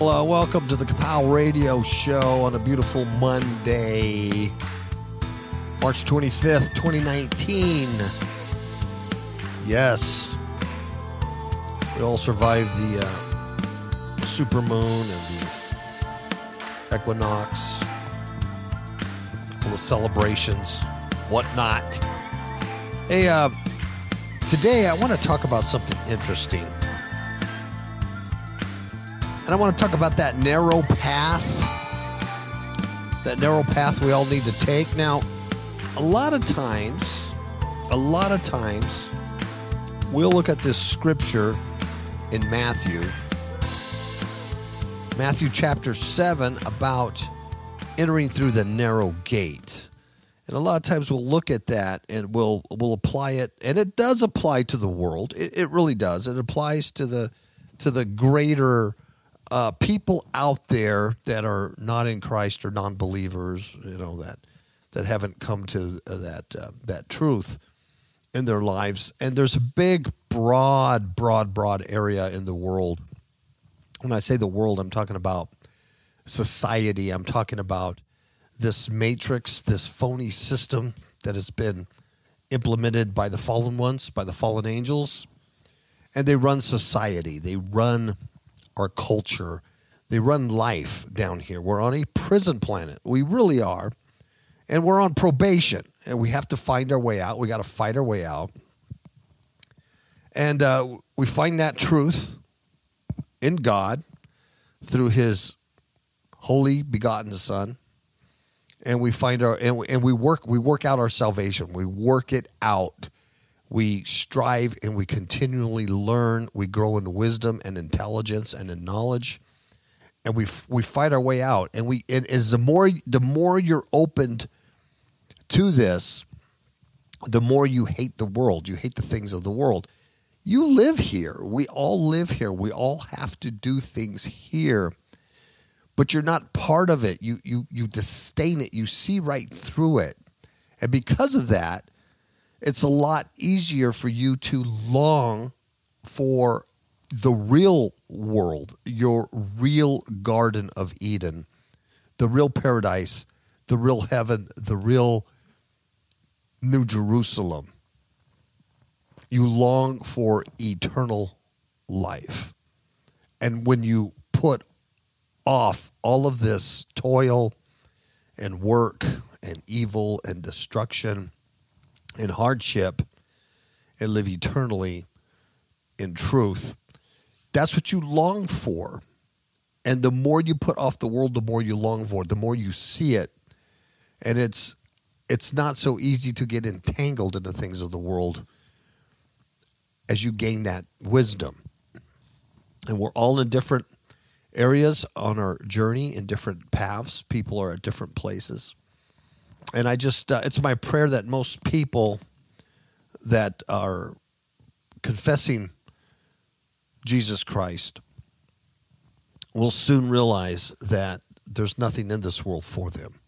Well, uh, welcome to the Kapow Radio Show on a beautiful Monday, March 25th, 2019. Yes, we all survived the uh, supermoon and the equinox, all the celebrations, whatnot. Hey, uh, today I want to talk about something interesting. And I want to talk about that narrow path, that narrow path we all need to take. Now, a lot of times, a lot of times, we'll look at this scripture in Matthew, Matthew chapter 7, about entering through the narrow gate. And a lot of times we'll look at that and we'll we'll apply it, and it does apply to the world. It, it really does. It applies to the to the greater uh, people out there that are not in Christ or non-believers, you know that that haven't come to uh, that uh, that truth in their lives. And there's a big, broad, broad, broad area in the world. When I say the world, I'm talking about society. I'm talking about this matrix, this phony system that has been implemented by the fallen ones, by the fallen angels. And they run society. They run our culture. They run life down here. We're on a prison planet. We really are. And we're on probation. And we have to find our way out. We got to fight our way out. And uh, we find that truth in God through his holy begotten son and we find our and we, and we work we work out our salvation we work it out we strive and we continually learn. We grow in wisdom and intelligence and in knowledge, and we we fight our way out. And we it is the more the more you're opened to this, the more you hate the world. You hate the things of the world. You live here. We all live here. We all have to do things here. But you're not part of it. You you you disdain it. You see right through it. And because of that, it's a lot easier for you to long for the real world, your real Garden of Eden, the real paradise, the real heaven, the real New Jerusalem. You long for eternal life. And when you put off all of this toil and work and evil and destruction, in hardship and live eternally in truth. That's what you long for. And the more you put off the world, the more you long for it, the more you see it. And it's it's not so easy to get entangled in the things of the world as you gain that wisdom. And we're all in different areas on our journey in different paths. People are at different places and I just uh, it's my prayer that most people that are confessing Jesus Christ will soon realize that there's nothing in this world for them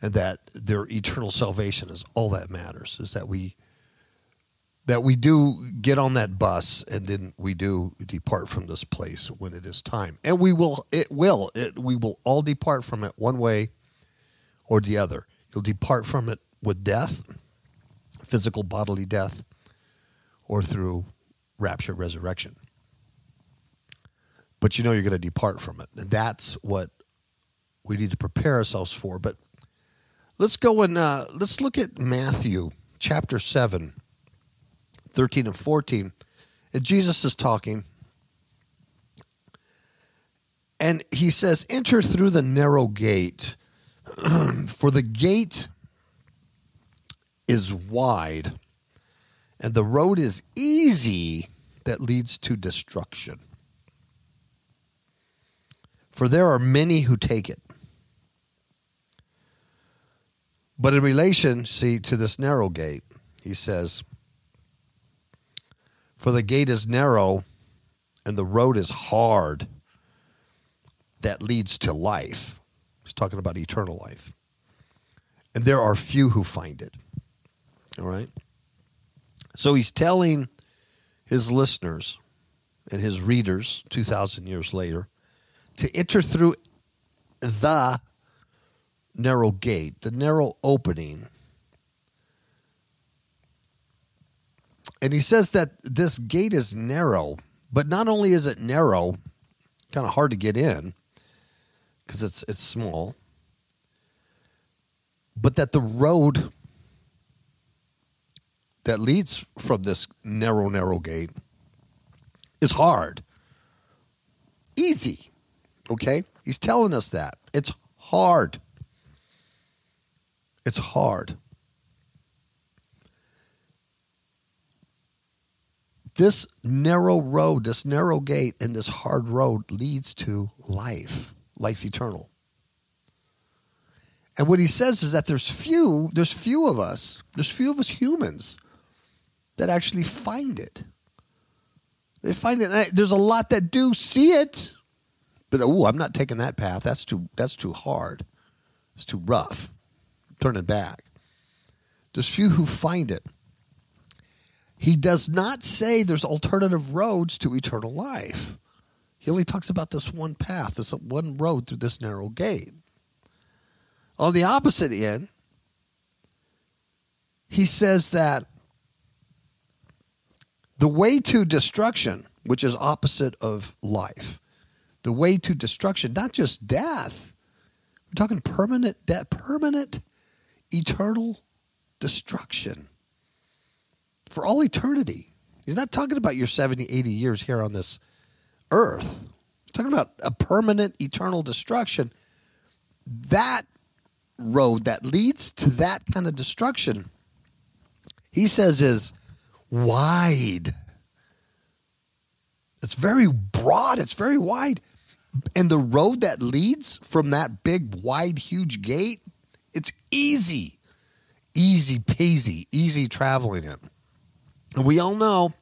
and that their eternal salvation is all that matters is that we that we do get on that bus and then we do depart from this place when it is time. And we will it will it we will all depart from it one way or the other You'll depart from it with death, physical bodily death, or through rapture, resurrection. But you know you're going to depart from it. And that's what we need to prepare ourselves for. But let's go and uh, let's look at Matthew chapter 7, 13 and 14. And Jesus is talking. And he says, Enter through the narrow gate. For the gate is wide and the road is easy that leads to destruction. For there are many who take it. But in relation, see, to this narrow gate, he says, For the gate is narrow and the road is hard that leads to life Talking about eternal life. And there are few who find it. All right? So he's telling his listeners and his readers 2,000 years later to enter through the narrow gate, the narrow opening. And he says that this gate is narrow, but not only is it narrow, kind of hard to get in because it's it's small, but that the road that leads from this narrow, narrow gate is hard. Easy. Okay? He's telling us that. It's hard. It's hard. This narrow road, this narrow gate, and this hard road leads to life, life eternal. And what he says is that there's few, there's few of us, there's few of us humans that actually find it. They find it. There's a lot that do see it, but oh, I'm not taking that path. That's too that's too hard. It's too rough. Turning back. There's few who find it. He does not say there's alternative roads to eternal life. He only talks about this one path, this one road through this narrow gate. On the opposite end, he says that the way to destruction, which is opposite of life, the way to destruction, not just death, we're talking permanent death, permanent, eternal destruction for all eternity. He's not talking about your 70, 80 years here on this earth. Talking about a permanent, eternal destruction. That road that leads to that kind of destruction, he says, is wide. It's very broad, it's very wide. And the road that leads from that big, wide, huge gate, it's easy, easy peasy, easy traveling it. And we all know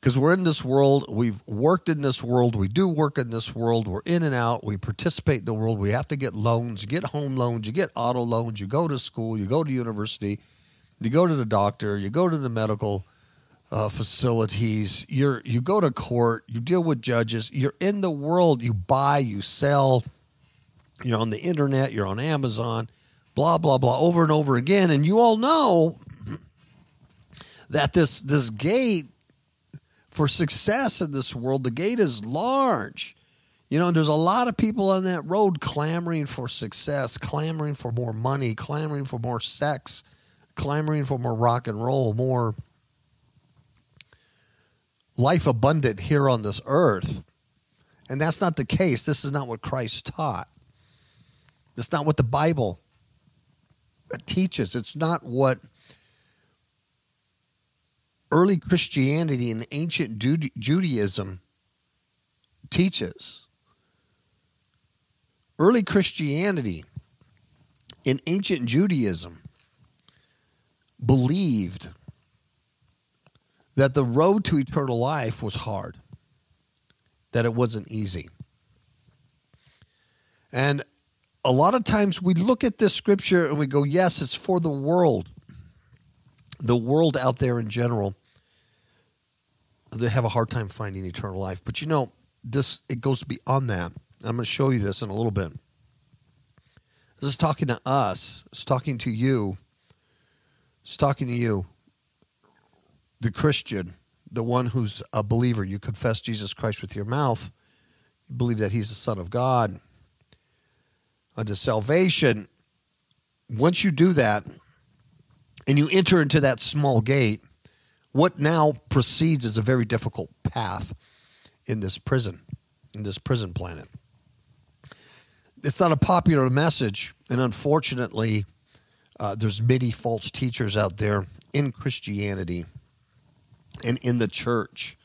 because we're in this world, we've worked in this world, we do work in this world, we're in and out, we participate in the world, we have to get loans, you get home loans, you get auto loans, you go to school, you go to university, you go to the doctor, you go to the medical uh, facilities, you're you go to court, you deal with judges, you're in the world, you buy, you sell, you're on the internet, you're on Amazon, blah blah blah, over and over again, and you all know that this this gate for success in this world, the gate is large. You know, there's a lot of people on that road clamoring for success, clamoring for more money, clamoring for more sex, clamoring for more rock and roll, more life abundant here on this earth. And that's not the case. This is not what Christ taught. It's not what the Bible teaches. It's not what early Christianity and ancient Judaism teaches. Early Christianity in ancient Judaism believed that the road to eternal life was hard, that it wasn't easy. And a lot of times we look at this scripture and we go, yes, it's for the world, the world out there in general. They have a hard time finding eternal life. But you know, this it goes beyond that. I'm going to show you this in a little bit. This is talking to us. It's talking to you. It's talking to you, the Christian, the one who's a believer. You confess Jesus Christ with your mouth. You believe that He's the Son of God. Unto salvation. Once you do that, and you enter into that small gate, what now proceeds is a very difficult path in this prison, in this prison planet. It's not a popular message, and unfortunately, uh, there's many false teachers out there in Christianity and in the church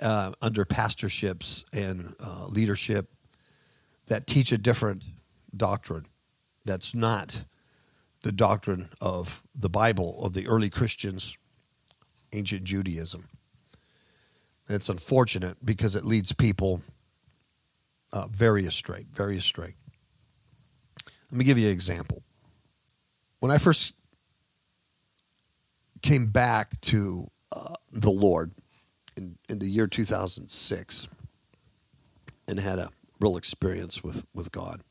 uh, under pastorships and uh, leadership that teach a different doctrine that's not the doctrine of the Bible, of the early Christians ancient Judaism. It's unfortunate because it leads people uh, very astray, very astray. Let me give you an example. When I first came back to uh, the Lord in, in the year 2006 and had a real experience with with God.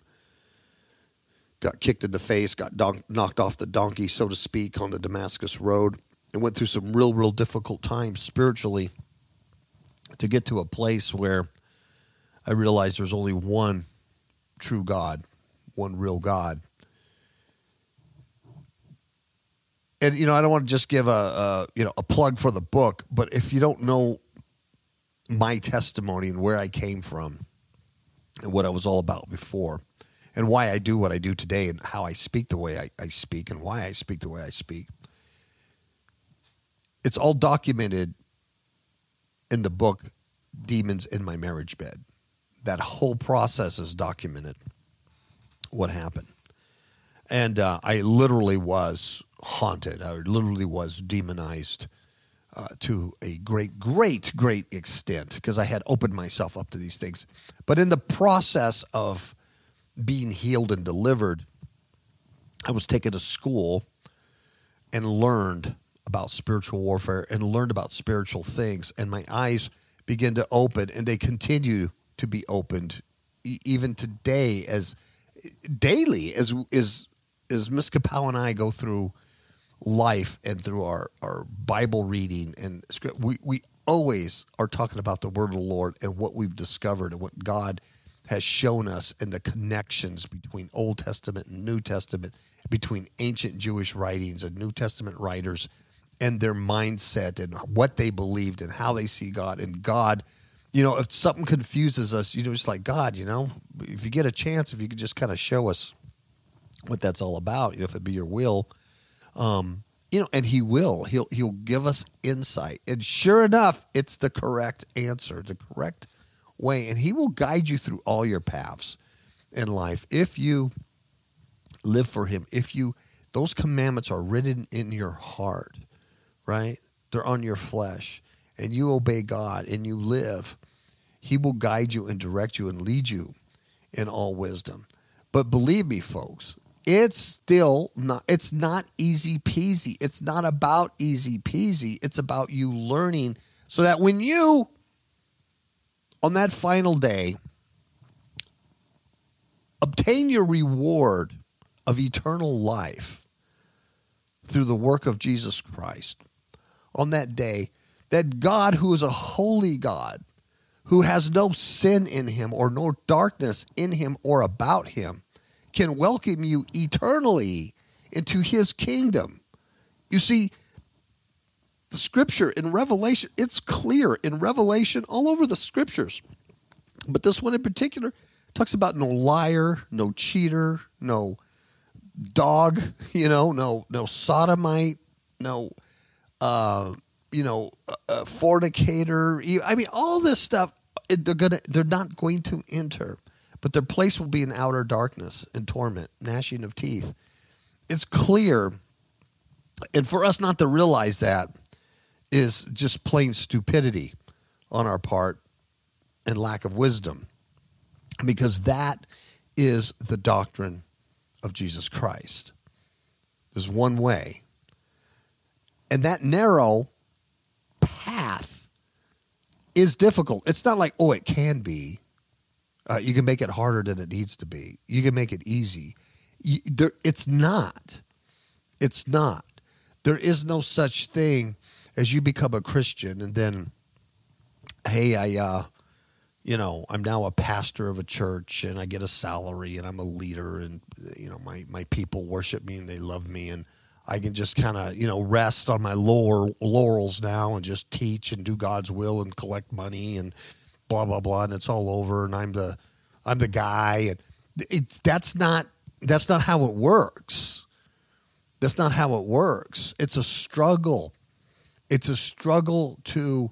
Got kicked in the face, got knocked off the donkey, so to speak, on the Damascus Road, and went through some real, real difficult times spiritually to get to a place where I realized there's only one true God, one real God. And you know, I don't want to just give a, a you know a plug for the book, but if you don't know my testimony and where I came from and what I was all about before, and why I do what I do today, and how I speak the way I, I speak, and why I speak the way I speak, it's all documented in the book Demons in My Marriage Bed. That whole process is documented. What happened. And uh, I literally was haunted. I literally was demonized uh, to a great, great, great extent because I had opened myself up to these things. But in the process of being healed and delivered, I was taken to school and learned about spiritual warfare and learned about spiritual things. And my eyes begin to open, and they continue to be opened e- even today as daily as as as Miss Kapow and I go through life and through our, our Bible reading and script, we, we always are talking about the word of the Lord and what we've discovered and what God has shown us and the connections between Old Testament and New Testament, between ancient Jewish writings and New Testament writers and their mindset and what they believed and how they see God and God. You know, if something confuses us, you know, it's like God. You know, if you get a chance, if you could just kind of show us what that's all about, you know, if it be your will, um, you know, and He will. He'll He'll give us insight, and sure enough, it's the correct answer, the correct way, and He will guide you through all your paths in life if you live for Him. If you those commandments are written in your heart right? They're on your flesh, and you obey God and you live, He will guide you and direct you and lead you in all wisdom. But believe me, folks, it's still not it's not easy peasy. It's not about easy peasy. It's about you learning so that when you on that final day obtain your reward of eternal life through the work of Jesus Christ on that day that God, who is a holy God, who has no sin in him or no darkness in him or about him, can welcome you eternally into his kingdom. You see, the scripture in Revelation, it's clear in Revelation, all over the scriptures. But this one in particular talks about no liar, no cheater, no dog, you know, no no sodomite, no uh, you know, a fornicator. I mean, all this stuff. They're gonna. They're not going to enter, but their place will be in outer darkness and torment, gnashing of teeth. It's clear, and for us not to realize that is just plain stupidity on our part and lack of wisdom, because that is the doctrine of Jesus Christ. There's one way and that narrow path is difficult. It's not like, oh, it can be. Uh, you can make it harder than it needs to be. You can make it easy. You, there, it's not. It's not. There is no such thing as you become a Christian and then, hey, I, uh, you know, I'm now a pastor of a church and I get a salary and I'm a leader and, you know, my, my people worship me and they love me and I can just kind of you know rest on my laurel, laurels now and just teach and do God's will and collect money and blah blah blah and it's all over and I'm the I'm the guy and it, that's not that's not how it works. That's not how it works. It's a struggle. It's a struggle to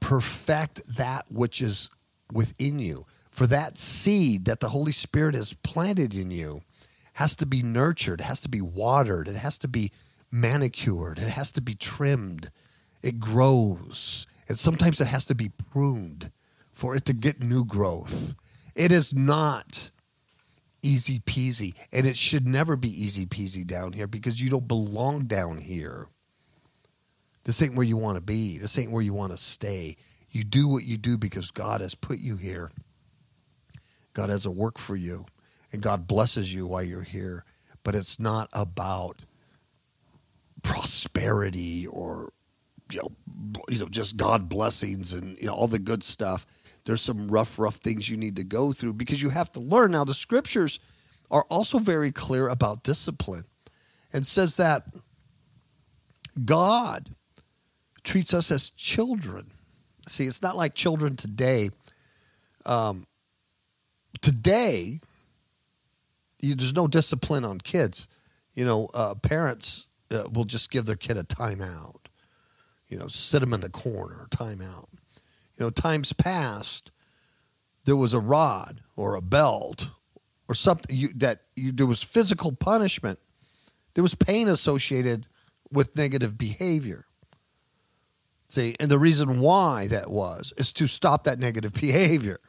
perfect that which is within you. For that seed that the Holy Spirit has planted in you has to be nurtured, has to be watered, it has to be manicured, it has to be trimmed. It grows. And sometimes it has to be pruned for it to get new growth. It is not easy peasy. And it should never be easy peasy down here because you don't belong down here. This ain't where you want to be. This ain't where you want to stay. You do what you do because God has put you here God has a work for you, and God blesses you while you're here. But it's not about prosperity or you know, you know, just God blessings and you know all the good stuff. There's some rough, rough things you need to go through because you have to learn. Now, the scriptures are also very clear about discipline, and says that God treats us as children. See, it's not like children today. Um, today, you, there's no discipline on kids. You know, uh, parents uh, will just give their kid a timeout you know, sit them in the corner, timeout. You know, times past, there was a rod or a belt or something you, that you, there was physical punishment. There was pain associated with negative behavior. See, and the reason why that was is to stop that negative behavior.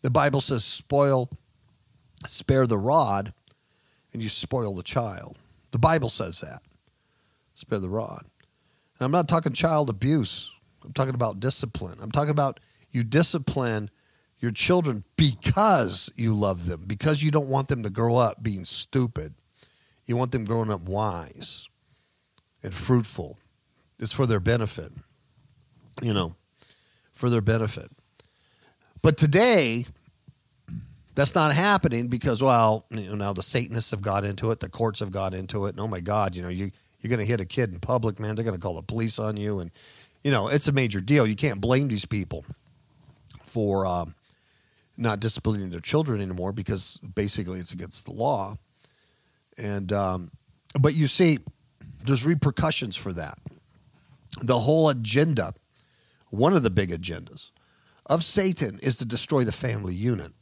The Bible says, spoil, spare the rod, and you spoil the child. The Bible says that. Spare the rod. And I'm not talking child abuse. I'm talking about discipline. I'm talking about you discipline your children because you love them, because you don't want them to grow up being stupid. You want them growing up wise and fruitful. It's for their benefit, you know, for their benefit. But today, that's not happening because, well, you know, now the Satanists have got into it, the courts have got into it, and oh my God, you know, you you're going to hit a kid in public, man. They're going to call the police on you, and you know it's a major deal. You can't blame these people for um, not disciplining their children anymore because basically it's against the law. And um, but you see, there's repercussions for that. The whole agenda, one of the big agendas of Satan, is to destroy the family unit,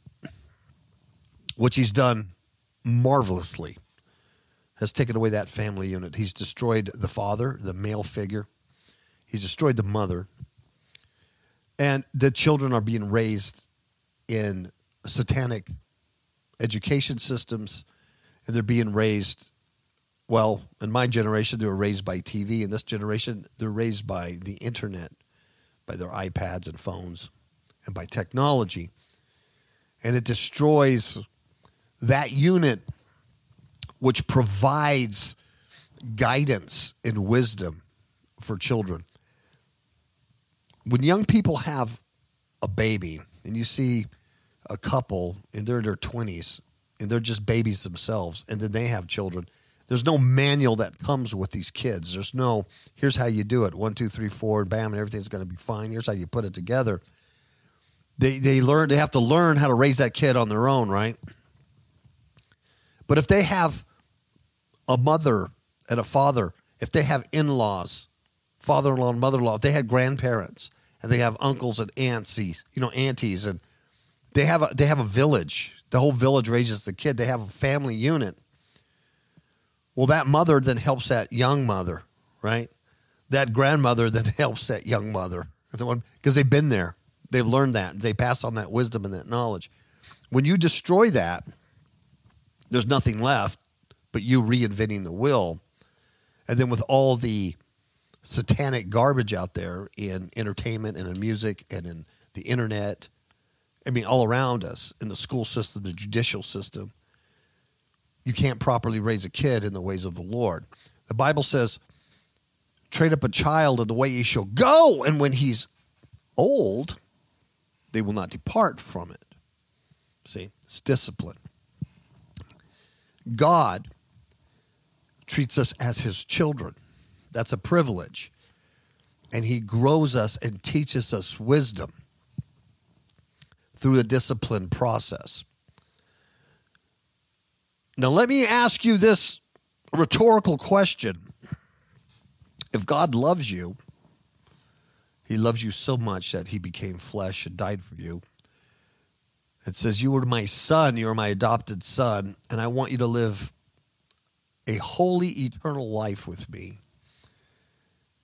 which he's done marvelously has taken away that family unit. He's destroyed the father, the male figure. He's destroyed the mother. And the children are being raised in satanic education systems, and they're being raised. Well, in my generation, they were raised by TV. In this generation, they're raised by the internet, by their iPads and phones, and by technology. And it destroys that unit which provides guidance and wisdom for children. When young people have a baby and you see a couple and they're in their 20s and they're just babies themselves and then they have children, there's no manual that comes with these kids. There's no, here's how you do it one, two, three, four, bam, and everything's going to be fine. Here's how you put it together. They, they learn, they have to learn how to raise that kid on their own, right? But if they have a mother and a father, if they have in laws, father in law and mother in law, if they had grandparents and they have uncles and aunts, you know, aunties, and they have a, they have a village. The whole village raises the kid. They have a family unit. Well, that mother then helps that young mother, right? That grandmother then helps that young mother because they've been there. They've learned that. They pass on that wisdom and that knowledge. When you destroy that, there's nothing left but you reinventing the wheel. And then with all the satanic garbage out there in entertainment and in music and in the internet, I mean, all around us in the school system, the judicial system, you can't properly raise a kid in the ways of the Lord. The Bible says, train up a child in the way he shall go, and when he's old, they will not depart from it. See, it's discipline. God treats us as his children. That's a privilege. And he grows us and teaches us wisdom through the discipline process. Now, let me ask you this rhetorical question. If God loves you, he loves you so much that he became flesh and died for you. It says, You were my son, you are my adopted son, and I want you to live a holy eternal life with me.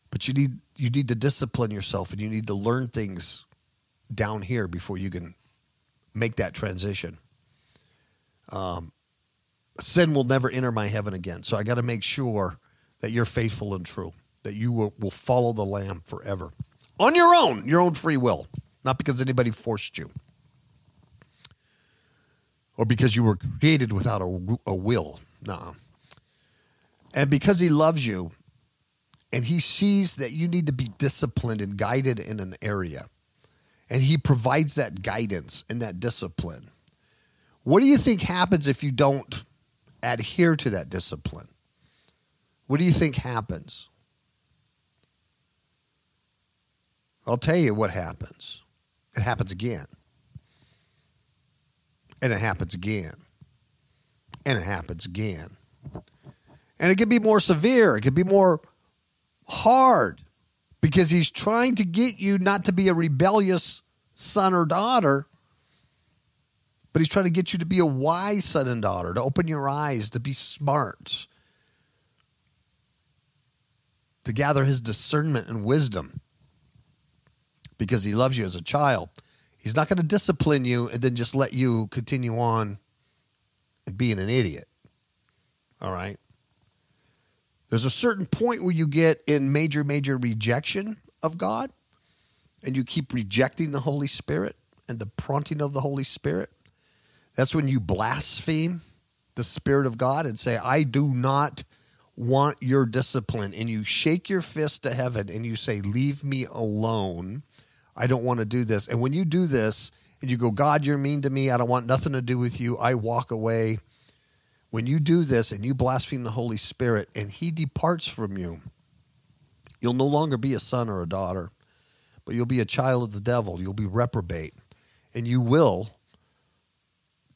But you need you need to discipline yourself and you need to learn things down here before you can make that transition. Um, sin will never enter my heaven again. So I got to make sure that you're faithful and true, that you will, will follow the Lamb forever on your own, your own free will, not because anybody forced you. Or because you were created without a, a will. No. And because he loves you and he sees that you need to be disciplined and guided in an area, and he provides that guidance and that discipline. What do you think happens if you don't adhere to that discipline? What do you think happens? I'll tell you what happens. It happens again. And it happens again. And it happens again. And it can be more severe. It can be more hard because he's trying to get you not to be a rebellious son or daughter, but he's trying to get you to be a wise son and daughter, to open your eyes, to be smart, to gather his discernment and wisdom because he loves you as a child. He's not going to discipline you and then just let you continue on being an idiot. All right. There's a certain point where you get in major, major rejection of God and you keep rejecting the Holy Spirit and the prompting of the Holy Spirit. That's when you blaspheme the Spirit of God and say, I do not want your discipline. And you shake your fist to heaven and you say, Leave me alone. I don't want to do this. And when you do this and you go, God, you're mean to me. I don't want nothing to do with you. I walk away. When you do this and you blaspheme the Holy Spirit and he departs from you, you'll no longer be a son or a daughter, but you'll be a child of the devil. You'll be reprobate. And you will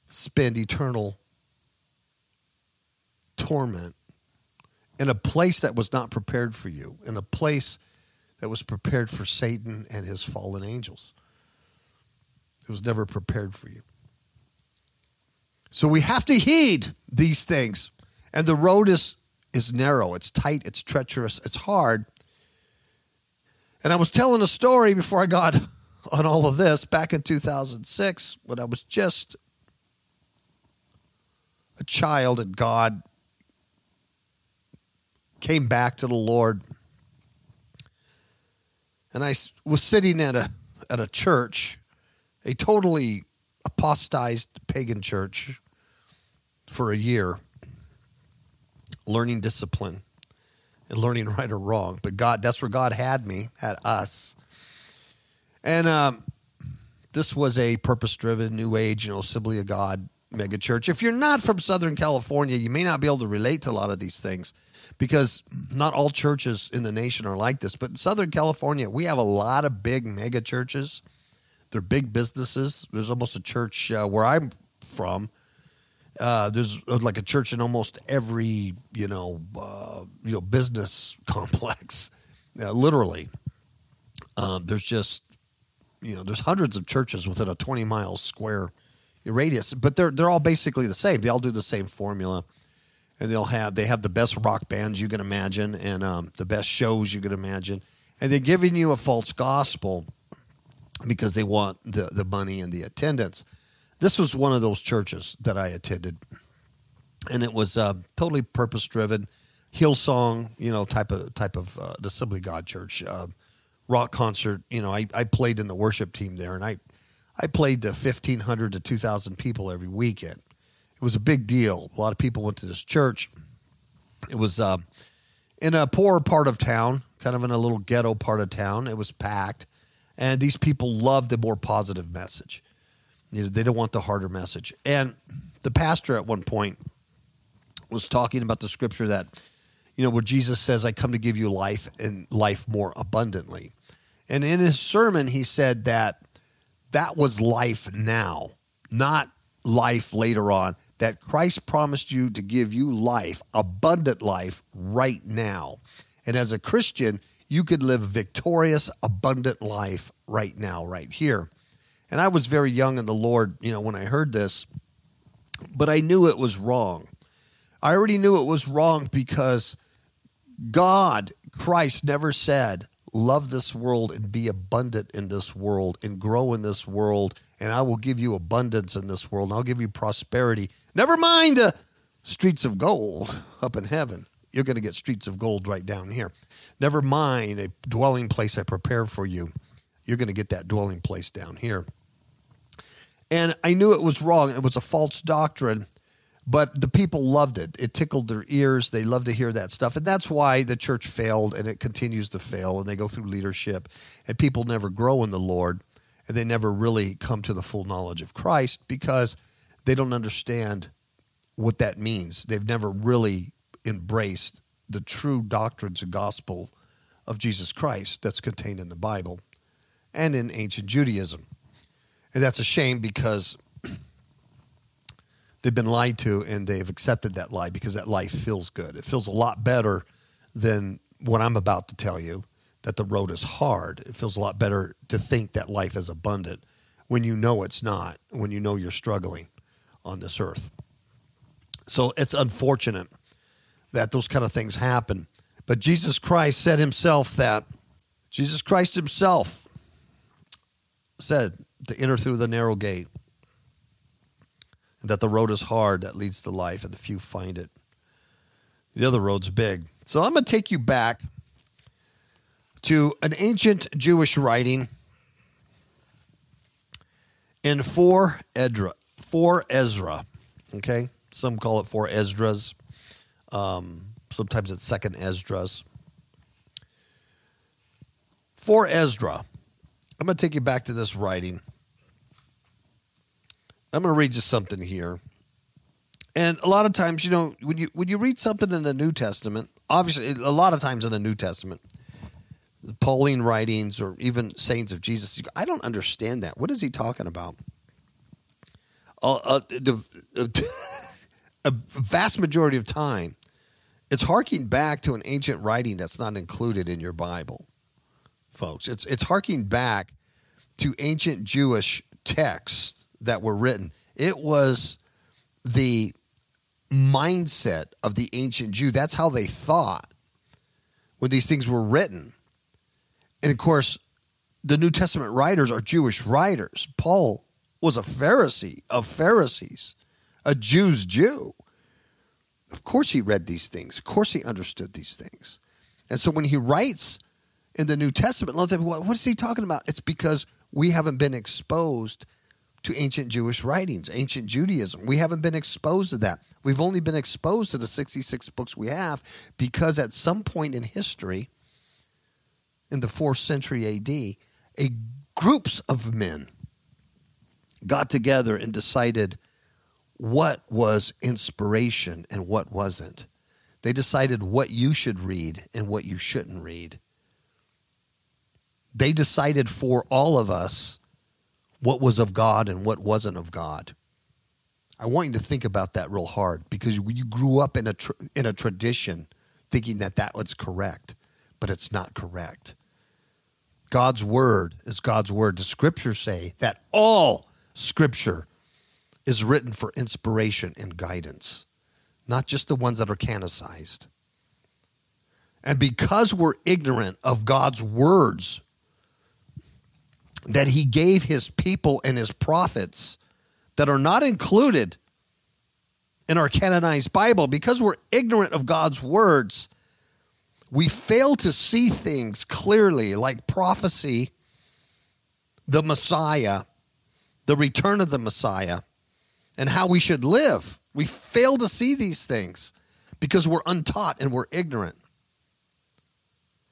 spend eternal torment in a place that was not prepared for you, in a place that was prepared for Satan and his fallen angels. It was never prepared for you. So we have to heed these things. And the road is is narrow, it's tight, it's treacherous, it's hard. And I was telling a story before I got on all of this back in 2006 when I was just a child and God came back to the Lord. And I was sitting at a at a church, a totally apostatized pagan church for a year, learning discipline and learning right or wrong. But God, that's where God had me, had us. And um, this was a purpose driven, new age, you know, Assembly of God mega church. If you're not from Southern California, you may not be able to relate to a lot of these things because not all churches in the nation are like this. But in Southern California, we have a lot of big mega churches they're big businesses. There's almost a church uh, where I'm from. Uh, there's uh, like a church in almost every you know uh, you know business complex, literally. Um, there's just you know there's hundreds of churches within a 20 mile square radius, but they're they're all basically the same. They all do the same formula, and they'll have they have the best rock bands you can imagine and um, the best shows you can imagine, and they're giving you a false gospel because they want the, the money and the attendance. This was one of those churches that I attended, and it was uh, totally purpose driven, Hillsong, you know, type of type of uh, Assembly God Church uh, rock concert. You know, I, I played in the worship team there, and I I played to fifteen hundred to two thousand people every weekend. It was a big deal. A lot of people went to this church. It was uh, in a poor part of town, kind of in a little ghetto part of town. It was packed and these people loved the more positive message. You know, they don't want the harder message. And the pastor at one point was talking about the scripture that, you know, where Jesus says, I come to give you life and life more abundantly. And in his sermon, he said that that was life now, not life later on. That Christ promised you to give you life, abundant life, right now. And as a Christian, you could live victorious, abundant life right now, right here. And I was very young in the Lord, you know, when I heard this, but I knew it was wrong. I already knew it was wrong because God, Christ, never said, Love this world and be abundant in this world and grow in this world, and I will give you abundance in this world, and I'll give you prosperity. Never mind the streets of gold up in heaven you're going to get streets of gold right down here. Never mind a dwelling place I prepare for you. You're going to get that dwelling place down here. And I knew it was wrong. It was a false doctrine, but the people loved it. It tickled their ears. They loved to hear that stuff. And that's why the church failed and it continues to fail. And they go through leadership, and people never grow in the Lord and they never really come to the full knowledge of Christ because they don't understand what that means. They've never really embraced the true doctrines and gospel of Jesus Christ that's contained in the Bible and in ancient Judaism. And that's a shame because they've been lied to and they've accepted that lie because that lie feels good. It feels a lot better than what I'm about to tell you that the road is hard. It feels a lot better to think that life is abundant when you know it's not, when you know you're struggling on this earth. So it's unfortunate that those kind of things happen. But Jesus Christ said himself that Jesus Christ himself said to enter through the narrow gate, and that the road is hard that leads to life, and the few find it. The other road's big. So I'm going to take you back to an ancient Jewish writing in 4 Edra, 4 Ezra. Okay, some call it 4 Esdras. Um, sometimes it's Second Esdras. 4 Ezra. I'm going to take you back to this writing. I'm going to read you something here. And a lot of times, you know, when you when you read something in the New Testament, obviously, a lot of times in the New Testament, the Pauline writings or even sayings of Jesus, go, I don't understand that. What is he talking about? Uh, uh, the, uh, a vast majority of time, it's harking back to an ancient writing that's not included in your Bible, folks. It's it's harking back to ancient Jewish texts that were written. It was the mindset of the ancient Jew. That's how they thought when these things were written. And of course, the New Testament writers are Jewish writers. Paul was a Pharisee of Pharisees, a Jew's Jew. Of course, he read these things. Of course, he understood these things. And so when he writes in the New Testament, a lot of people, what is he talking about? It's because we haven't been exposed to ancient Jewish writings, ancient Judaism. We haven't been exposed to that. We've only been exposed to the 66 books we have because at some point in history, in the fourth century AD, a groups of men got together and decided what was inspiration and what wasn't. They decided what you should read and what you shouldn't read. They decided for all of us what was of God and what wasn't of God. I want you to think about that real hard because you grew up in a in a tradition thinking that that was correct, but it's not correct. God's word is God's word. The scriptures say that all scripture is written for inspiration and guidance, not just the ones that are canonized. And because we're ignorant of God's words that He gave His people and His prophets that are not included in our canonized Bible, because we're ignorant of God's words, we fail to see things clearly, like prophecy, the Messiah, the return of the Messiah and how we should live. We fail to see these things because we're untaught and we're ignorant.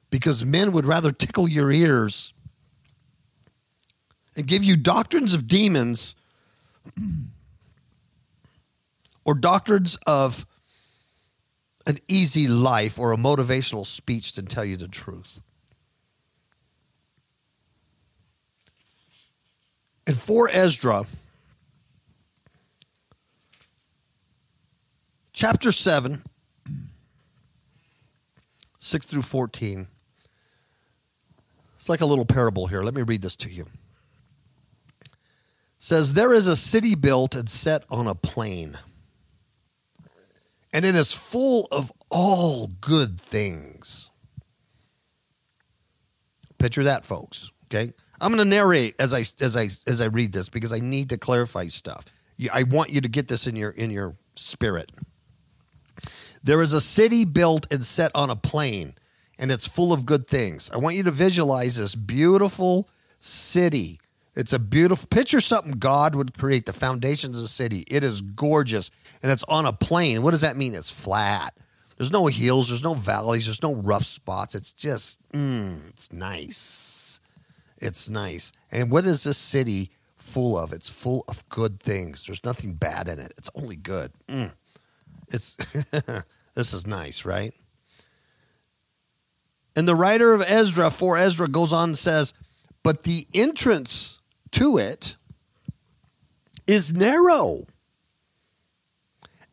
Because men would rather tickle your ears and give you doctrines of demons or doctrines of an easy life or a motivational speech than tell you the truth. And 4 Ezra, chapter 7, 6 through 14. It's like a little parable here. Let me read this to you. It says, There is a city built and set on a plain, and it is full of all good things. Picture that, folks. Okay. I'm going to narrate as I as I as I read this because I need to clarify stuff. I want you to get this in your in your spirit. There is a city built and set on a plain, and it's full of good things. I want you to visualize this beautiful city. It's a beautiful picture something God would create, the foundations of the city. It is gorgeous and it's on a plain. What does that mean? It's flat. There's no hills, there's no valleys, there's no rough spots. It's just, mm, it's nice. It's nice. And what is this city full of? It's full of good things. There's nothing bad in it. It's only good. Mm. It's this is nice, right? And the writer of Ezra 4 Ezra goes on and says, but the entrance to it is narrow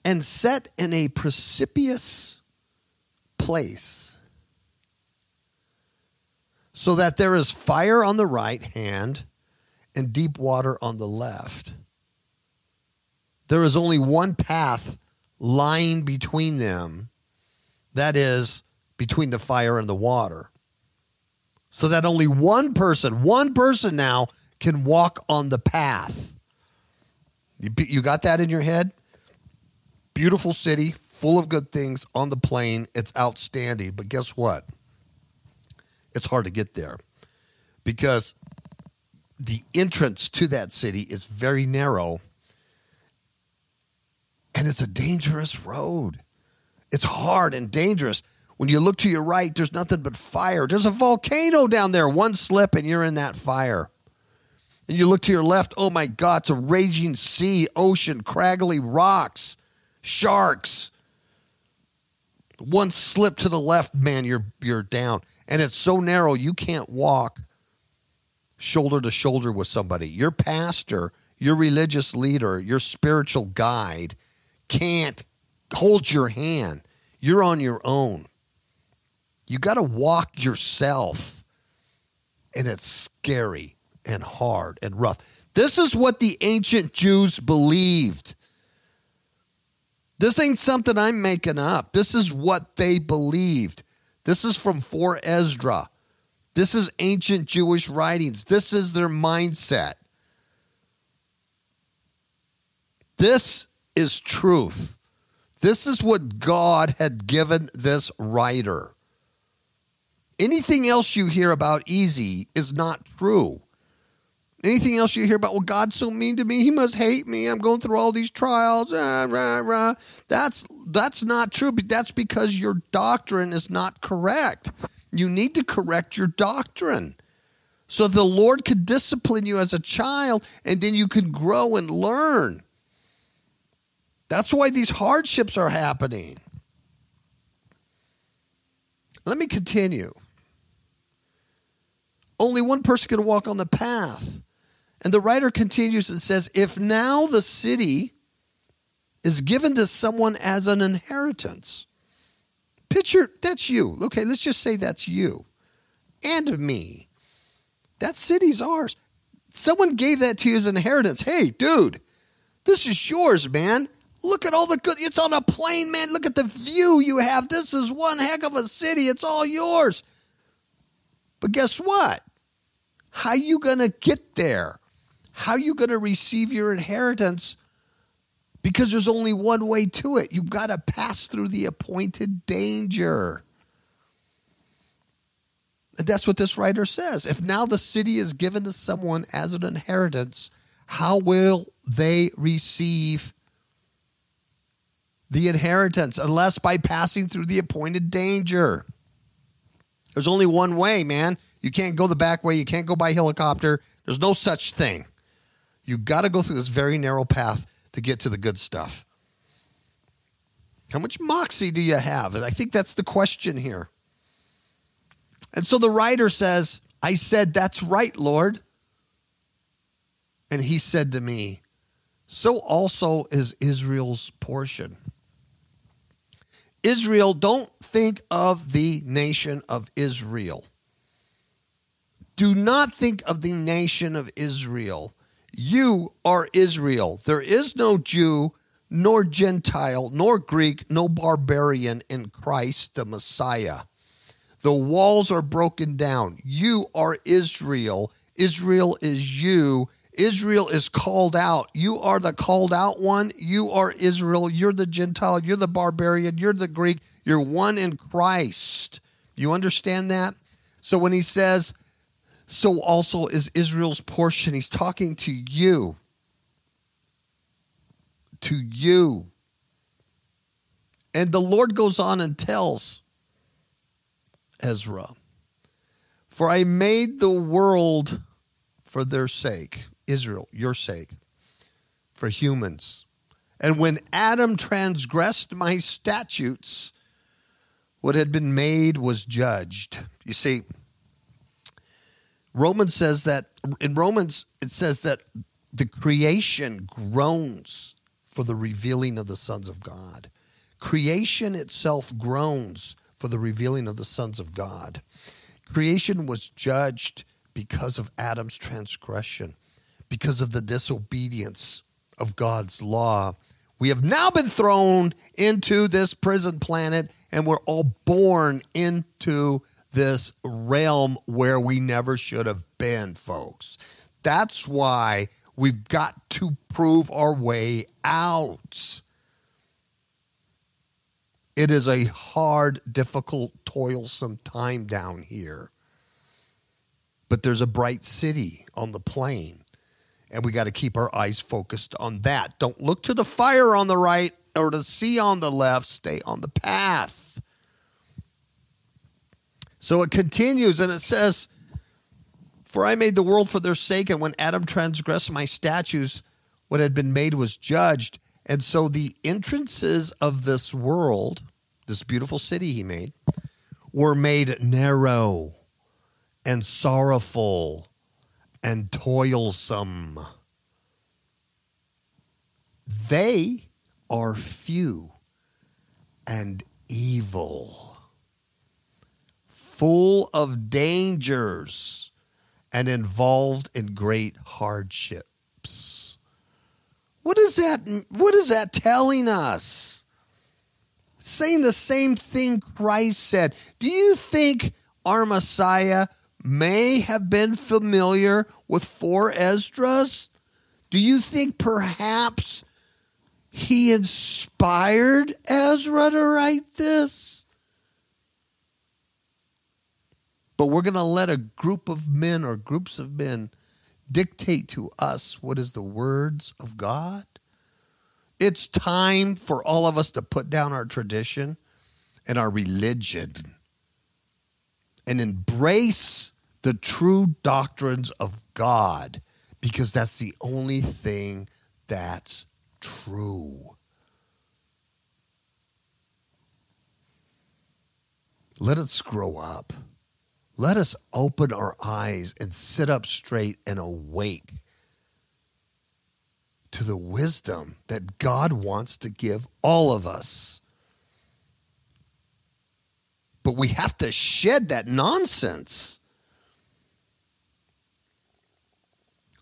and set in a precipitous place, so that there is fire on the right hand and deep water on the left. There is only one path lying between them, that is, between the fire and the water. So that only one person, one person now can walk on the path. You, you got that in your head? Beautiful city, full of good things on the plain. It's outstanding. But guess what? It's hard to get there because the entrance to that city is very narrow and it's a dangerous road. It's hard and dangerous. When you look to your right, there's nothing but fire. There's a volcano down there. One slip and you're in that fire. And you look to your left, oh my God, it's a raging sea, ocean, craggly rocks sharks. One slip to the left, man, you're you're down. And it's so narrow you can't walk shoulder to shoulder with somebody. Your pastor, your religious leader, your spiritual guide can't hold your hand. You're on your own. You got to walk yourself. And it's scary and hard and rough. This is what the ancient Jews believed. This ain't something I'm making up. This is what they believed. This is from 4 Ezra. This is ancient Jewish writings. This is their mindset. This is truth. This is what God had given this writer. Anything else you hear about easy is not true. Anything else you hear about, well, God's so mean to me, he must hate me. I'm going through all these trials. Rah, rah. That's that's not true, but that's because your doctrine is not correct. You need to correct your doctrine. So the Lord could discipline you as a child and then you can grow and learn. That's why these hardships are happening. Let me continue. Only one person can walk on the path. And the writer continues and says, If now the city is given to someone as an inheritance, picture that's you. Okay, let's just say that's you and me. That city's ours. Someone gave that to you as an inheritance. Hey, dude, this is yours, man. Look at all the good. It's on a plain, man. Look at the view you have. This is one heck of a city. It's all yours. But guess what? How you going to get there? How are you going to receive your inheritance? Because there's only one way to it. You've got to pass through the appointed danger. And that's what this writer says. If now the city is given to someone as an inheritance, how will they receive the inheritance unless by passing through the appointed danger? There's only one way, man. You can't go the back way. You can't go by helicopter. There's no such thing. You got to go through this very narrow path to get to the good stuff. How much moxie do you have? And I think that's the question here. And so the writer says, I said, That's right, Lord. And he said to me, So also is Israel's portion. Israel, don't think of the nation of Israel. Do not think of the nation of Israel you are Israel. There is no Jew, nor Gentile, nor Greek, no barbarian in Christ the Messiah. The walls are broken down. You are Israel. Israel is you. Israel is called out. You are the called out one. You are Israel. You're the Gentile. You're the barbarian. You're the Greek. You're one in Christ. You understand that? So when he says, so also is Israel's portion. He's talking to you. To you. And the Lord goes on and tells Ezra, For I made the world for their sake, Israel, your sake, for humans. And when Adam transgressed my statutes, what had been made was judged. You see, Romans says that in Romans it says that the creation groans for the revealing of the sons of God. Creation itself groans for the revealing of the sons of God. Creation was judged because of Adam's transgression, because of the disobedience of God's law. We have now been thrown into this prison planet and we're all born into this realm where we never should have been, folks. That's why we've got to prove our way out. It is a hard, difficult, toilsome time down here. But there's a bright city on the plain, and we got to keep our eyes focused on that. Don't look to the fire on the right or the sea on the left. Stay on the path. So it continues and it says, For I made the world for their sake, and when Adam transgressed my statutes, what had been made was judged. And so the entrances of this world, this beautiful city he made, were made narrow and sorrowful and toilsome. They are few and evil full of dangers and involved in great hardships. What is that what is that telling us? Saying the same thing Christ said. Do you think our Messiah may have been familiar with 4 Esdras? Do you think perhaps he inspired Ezra to write this? But we're going to let a group of men or groups of men dictate to us what is the words of God. It's time for all of us to put down our tradition and our religion and embrace the true doctrines of God because that's the only thing that's true. Let us grow up. Let us open our eyes and sit up straight and awake to the wisdom that God wants to give all of us. But we have to shed that nonsense.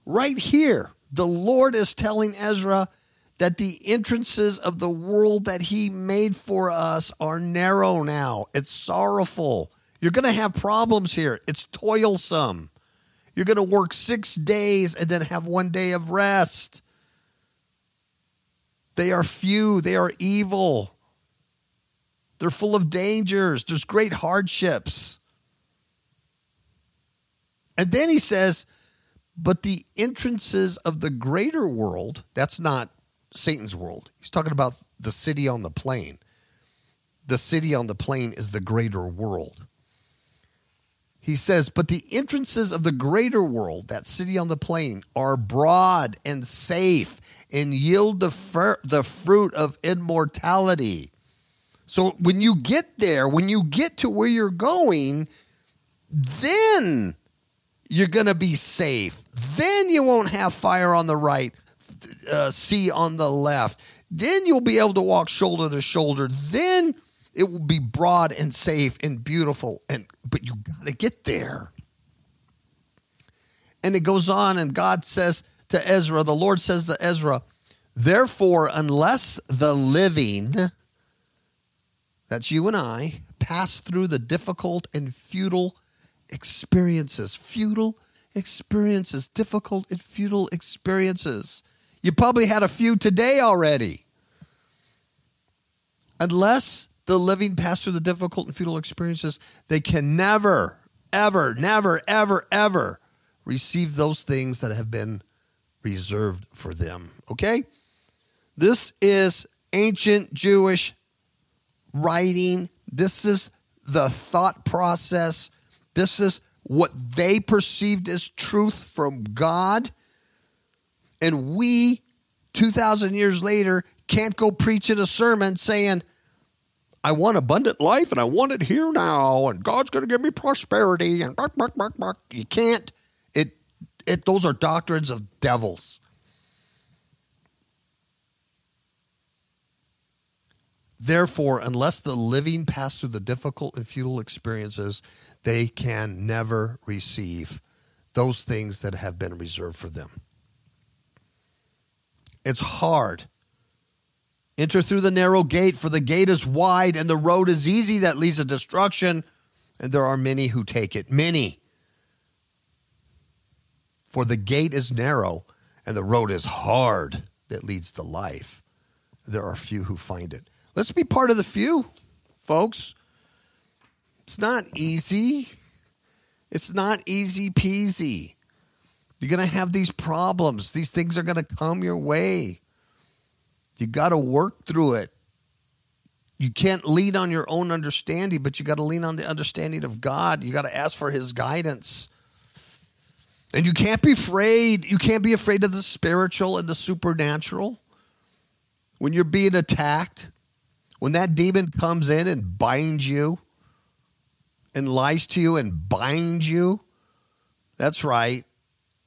Right here, the Lord is telling Ezra that the entrances of the world that he made for us are narrow now. It's sorrowful. You're going to have problems here. It's toilsome. You're going to work six days and then have one day of rest. They are few, they are evil. They're full of dangers. There's great hardships. And then he says, but the entrances of the greater world, that's not Satan's world. He's talking about the city on the plain. The city on the plain is the greater world. He says, But the entrances of the greater world, that city on the plain, are broad and safe and yield the, fir- the fruit of immortality. So when you get there, when you get to where you're going, then you're going to be safe. Then you won't have fire on the right, uh, sea on the left. Then you'll be able to walk shoulder to shoulder. Then it will be broad and safe and beautiful and but you got to get there. And it goes on and God says to Ezra, the Lord says to Ezra, therefore unless the living that's you and I pass through the difficult and futile experiences, futile experiences, difficult and futile experiences. You probably had a few today already. Unless the living pass through the difficult and futile experiences, they can never, ever, never, ever, ever receive those things that have been reserved for them. Okay? This is ancient Jewish writing. This is the thought process. This is what they perceived as truth from God. And we, 2,000 years later, can't go preaching a sermon saying, I want abundant life and I want it here now, and God's going to give me prosperity. And bark, bark, bark, bark. you can't. It, it, those are doctrines of devils. Therefore, unless the living pass through the difficult and futile experiences, they can never receive those things that have been reserved for them. It's hard. Enter through the narrow gate, for the gate is wide and the road is easy that leads to destruction, and there are many who take it. Many. For the gate is narrow and the road is hard that leads to life. There are few who find it. Let's be part of the few, folks. It's not easy. It's not easy peasy. You're going to have these problems. These things are going to come your way. You got to work through it. You can't lean on your own understanding, but you got to lean on the understanding of God. You got to ask for his guidance. And you can't be afraid. You can't be afraid of the spiritual and the supernatural. When you're being attacked, when that demon comes in and binds you and lies to you and binds you, that's right.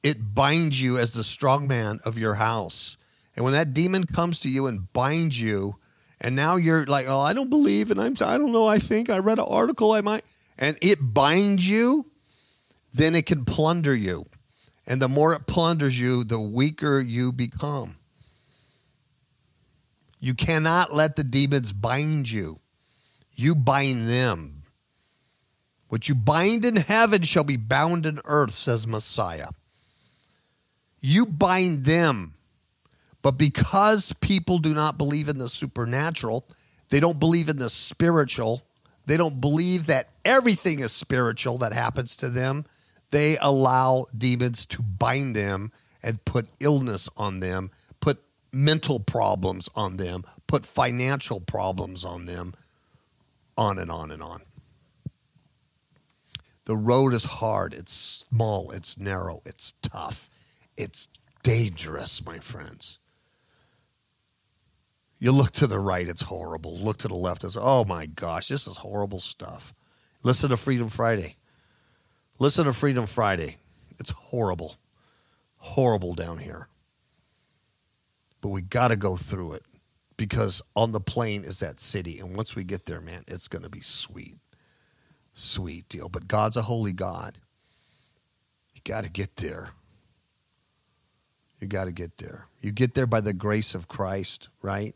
It binds you as the strong man of your house. And when that demon comes to you and binds you, and now you're like, oh, I don't believe, and I'm, I don't know, I think I read an article, I might, and it binds you, then it can plunder you. And the more it plunders you, the weaker you become. You cannot let the demons bind you. You bind them. What you bind in heaven shall be bound in earth, says Messiah. You bind them. But because people do not believe in the supernatural, they don't believe in the spiritual, they don't believe that everything is spiritual that happens to them, they allow demons to bind them and put illness on them put mental problems on them, put financial problems on them, on and on and on. The road is hard, it's small, it's narrow, it's tough, it's dangerous, my friends. You look to the right, it's horrible. Look to the left, it's, oh my gosh, this is horrible stuff. Listen to Freedom Friday. Listen to Freedom Friday. It's horrible. Horrible down here but we got to go through it because on the plain is that city. And once we get there, man, it's going to be sweet. Sweet deal. But God's a holy God. You got to get there. You got to get there. You get there by the grace of Christ, right?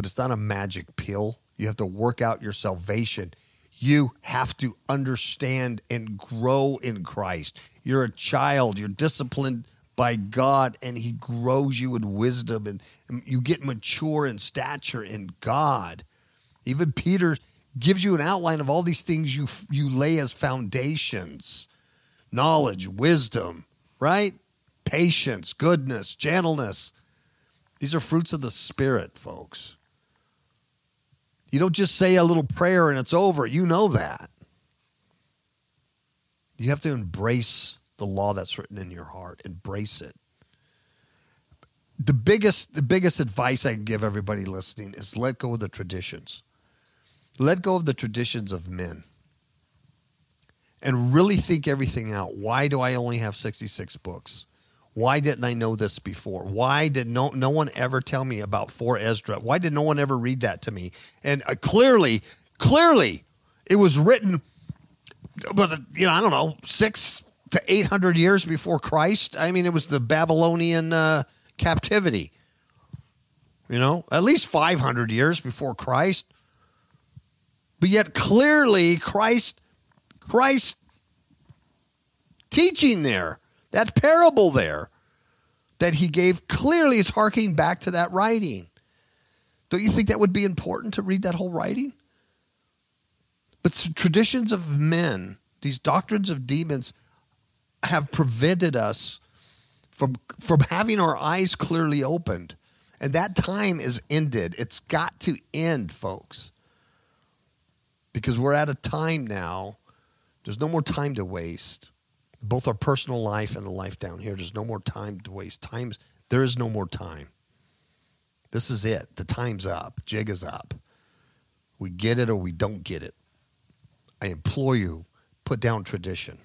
But it's not a magic pill. You have to work out your salvation. You have to understand and grow in Christ. You're a child. You're disciplined by God and He grows you in wisdom and, you get mature in stature in God. Even Peter gives you an outline of all these things you you lay as foundations knowledge, wisdom, right? Patience, goodness, gentleness. These are fruits of the Spirit, folks. You don't just say a little prayer and it's over. You know that. You have to embrace the law that's written in your heart. Embrace it. The biggest, the biggest advice I can give everybody listening is let go of the traditions. Let go of the traditions of men. And really think everything out. Why do I only have 66 books? Why didn't I know this before? Why did no no one ever tell me about 4 Esdras? Why did no one ever read that to me? And uh, clearly, clearly, it was written, but you know, I don't know, six to 800 years before Christ. I mean, it was the Babylonian uh, captivity. You know, at least 500 years before Christ. But yet clearly Christ Christ teaching there, that parable there that he gave clearly is harking back to that writing. Don't you think that would be important to read that whole writing? But traditions of men these doctrines of demons have prevented us from from having our eyes clearly opened. And that time is ended. It's got to end, folks. Because we're at a time now, there's no more time to waste. Both our personal life and the life down here, there's no more time to waste. Times there is no more time. This is it. The time's up. Jig is up. We get it or we don't get it. I implore you, put down tradition.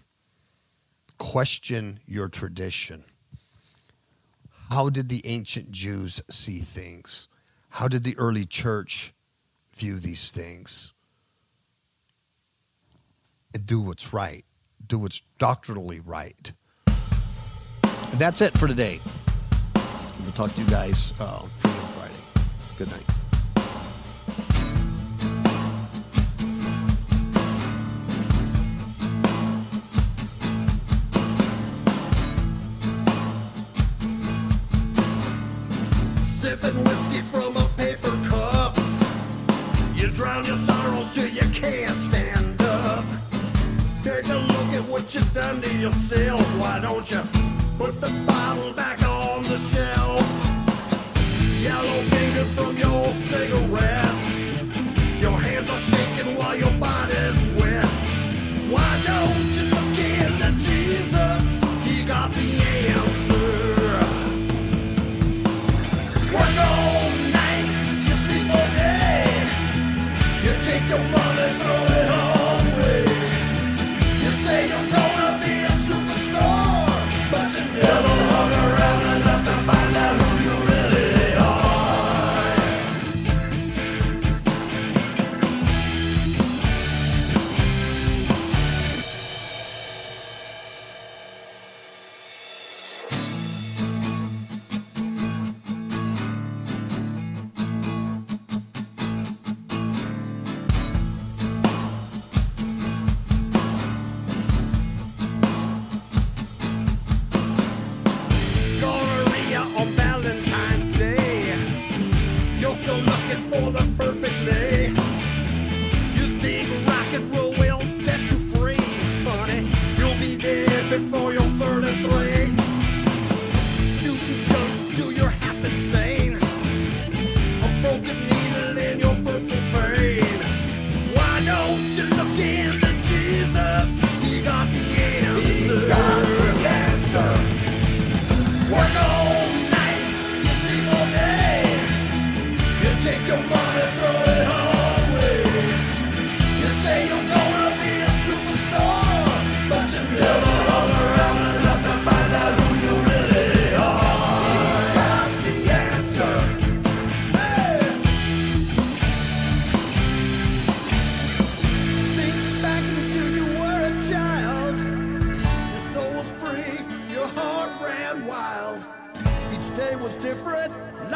Question your tradition. How did the ancient Jews see things? How did the early church view these things? And do what's right, do what's doctrinally right. And that's it for today. We'll talk to you guys uh, on Friday. Good night. Why don't you put the bottle back on the shelf?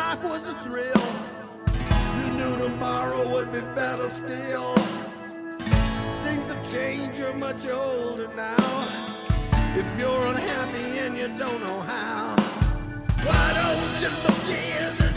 Life was a thrill. You knew tomorrow would be better still. Things have changed, you're much older now. If you're unhappy and you don't know how, why don't you look in